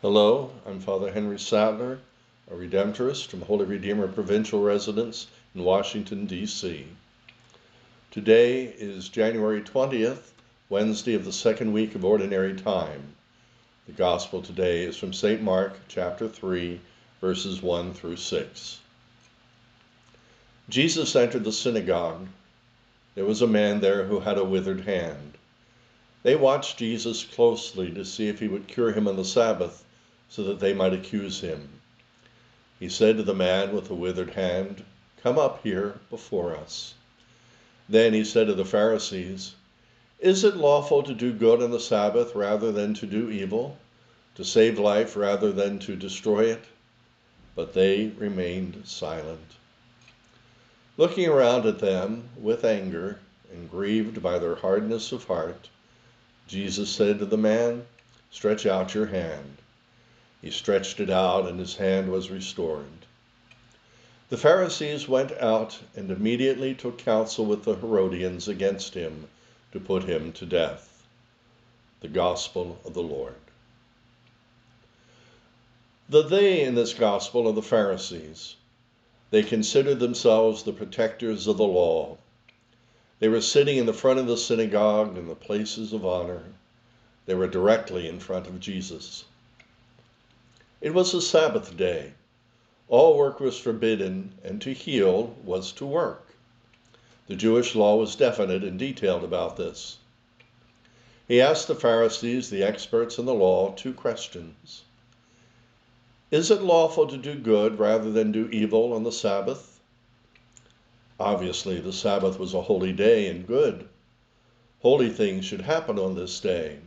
Hello, I'm Father Henry Sadler, a Redemptorist from Holy Redeemer Provincial Residence in Washington, D.C. Today is January 20th, Wednesday of the second week of Ordinary Time. The Gospel today is from St. Mark, chapter 3, verses 1 through 6. Jesus entered the synagogue. There was a man there who had a withered hand. They watched Jesus closely to see if he would cure him on the Sabbath so that they might accuse him. He said to the man with the withered hand, Come up here before us. Then he said to the Pharisees, Is it lawful to do good on the Sabbath rather than to do evil, to save life rather than to destroy it? But they remained silent. Looking around at them with anger and grieved by their hardness of heart, Jesus said to the man, Stretch out your hand. He stretched it out, and his hand was restored. The Pharisees went out and immediately took counsel with the Herodians against him to put him to death. The Gospel of the Lord. The they in this Gospel are the Pharisees. They considered themselves the protectors of the law. They were sitting in the front of the synagogue in the places of honor. They were directly in front of Jesus. It was a Sabbath day. All work was forbidden, and to heal was to work. The Jewish law was definite and detailed about this. He asked the Pharisees, the experts in the law, two questions Is it lawful to do good rather than do evil on the Sabbath? Obviously, the Sabbath was a holy day and good. Holy things should happen on this day.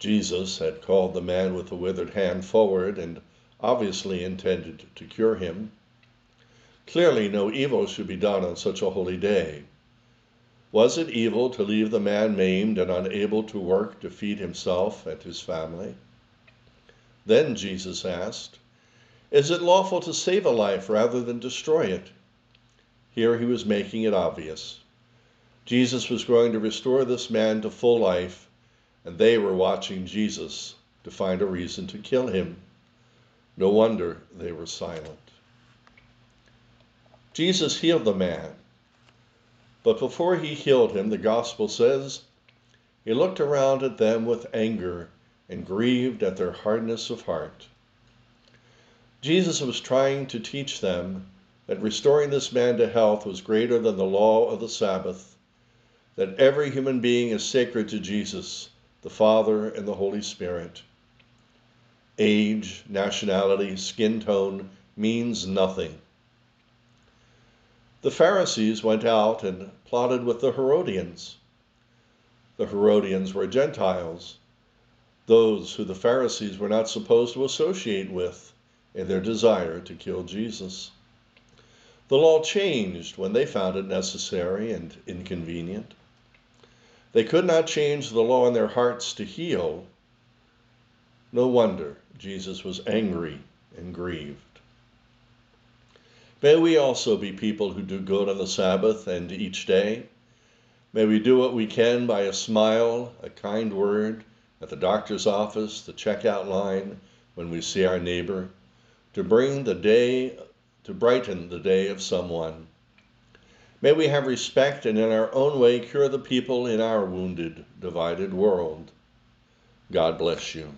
Jesus had called the man with the withered hand forward and obviously intended to cure him. Clearly, no evil should be done on such a holy day. Was it evil to leave the man maimed and unable to work to feed himself and his family? Then Jesus asked, Is it lawful to save a life rather than destroy it? Here he was making it obvious. Jesus was going to restore this man to full life and they were watching Jesus to find a reason to kill him. No wonder they were silent. Jesus healed the man, but before he healed him, the gospel says, he looked around at them with anger and grieved at their hardness of heart. Jesus was trying to teach them that restoring this man to health was greater than the law of the Sabbath, that every human being is sacred to Jesus the Father, and the Holy Spirit. Age, nationality, skin tone means nothing. The Pharisees went out and plotted with the Herodians. The Herodians were Gentiles, those who the Pharisees were not supposed to associate with in their desire to kill Jesus. The law changed when they found it necessary and inconvenient. They could not change the law in their hearts to heal. No wonder Jesus was angry and grieved. May we also be people who do good on the Sabbath and each day. May we do what we can by a smile, a kind word at the doctor's office, the checkout line, when we see our neighbor, to bring the day, to brighten the day of someone. May we have respect and in our own way cure the people in our wounded, divided world. God bless you.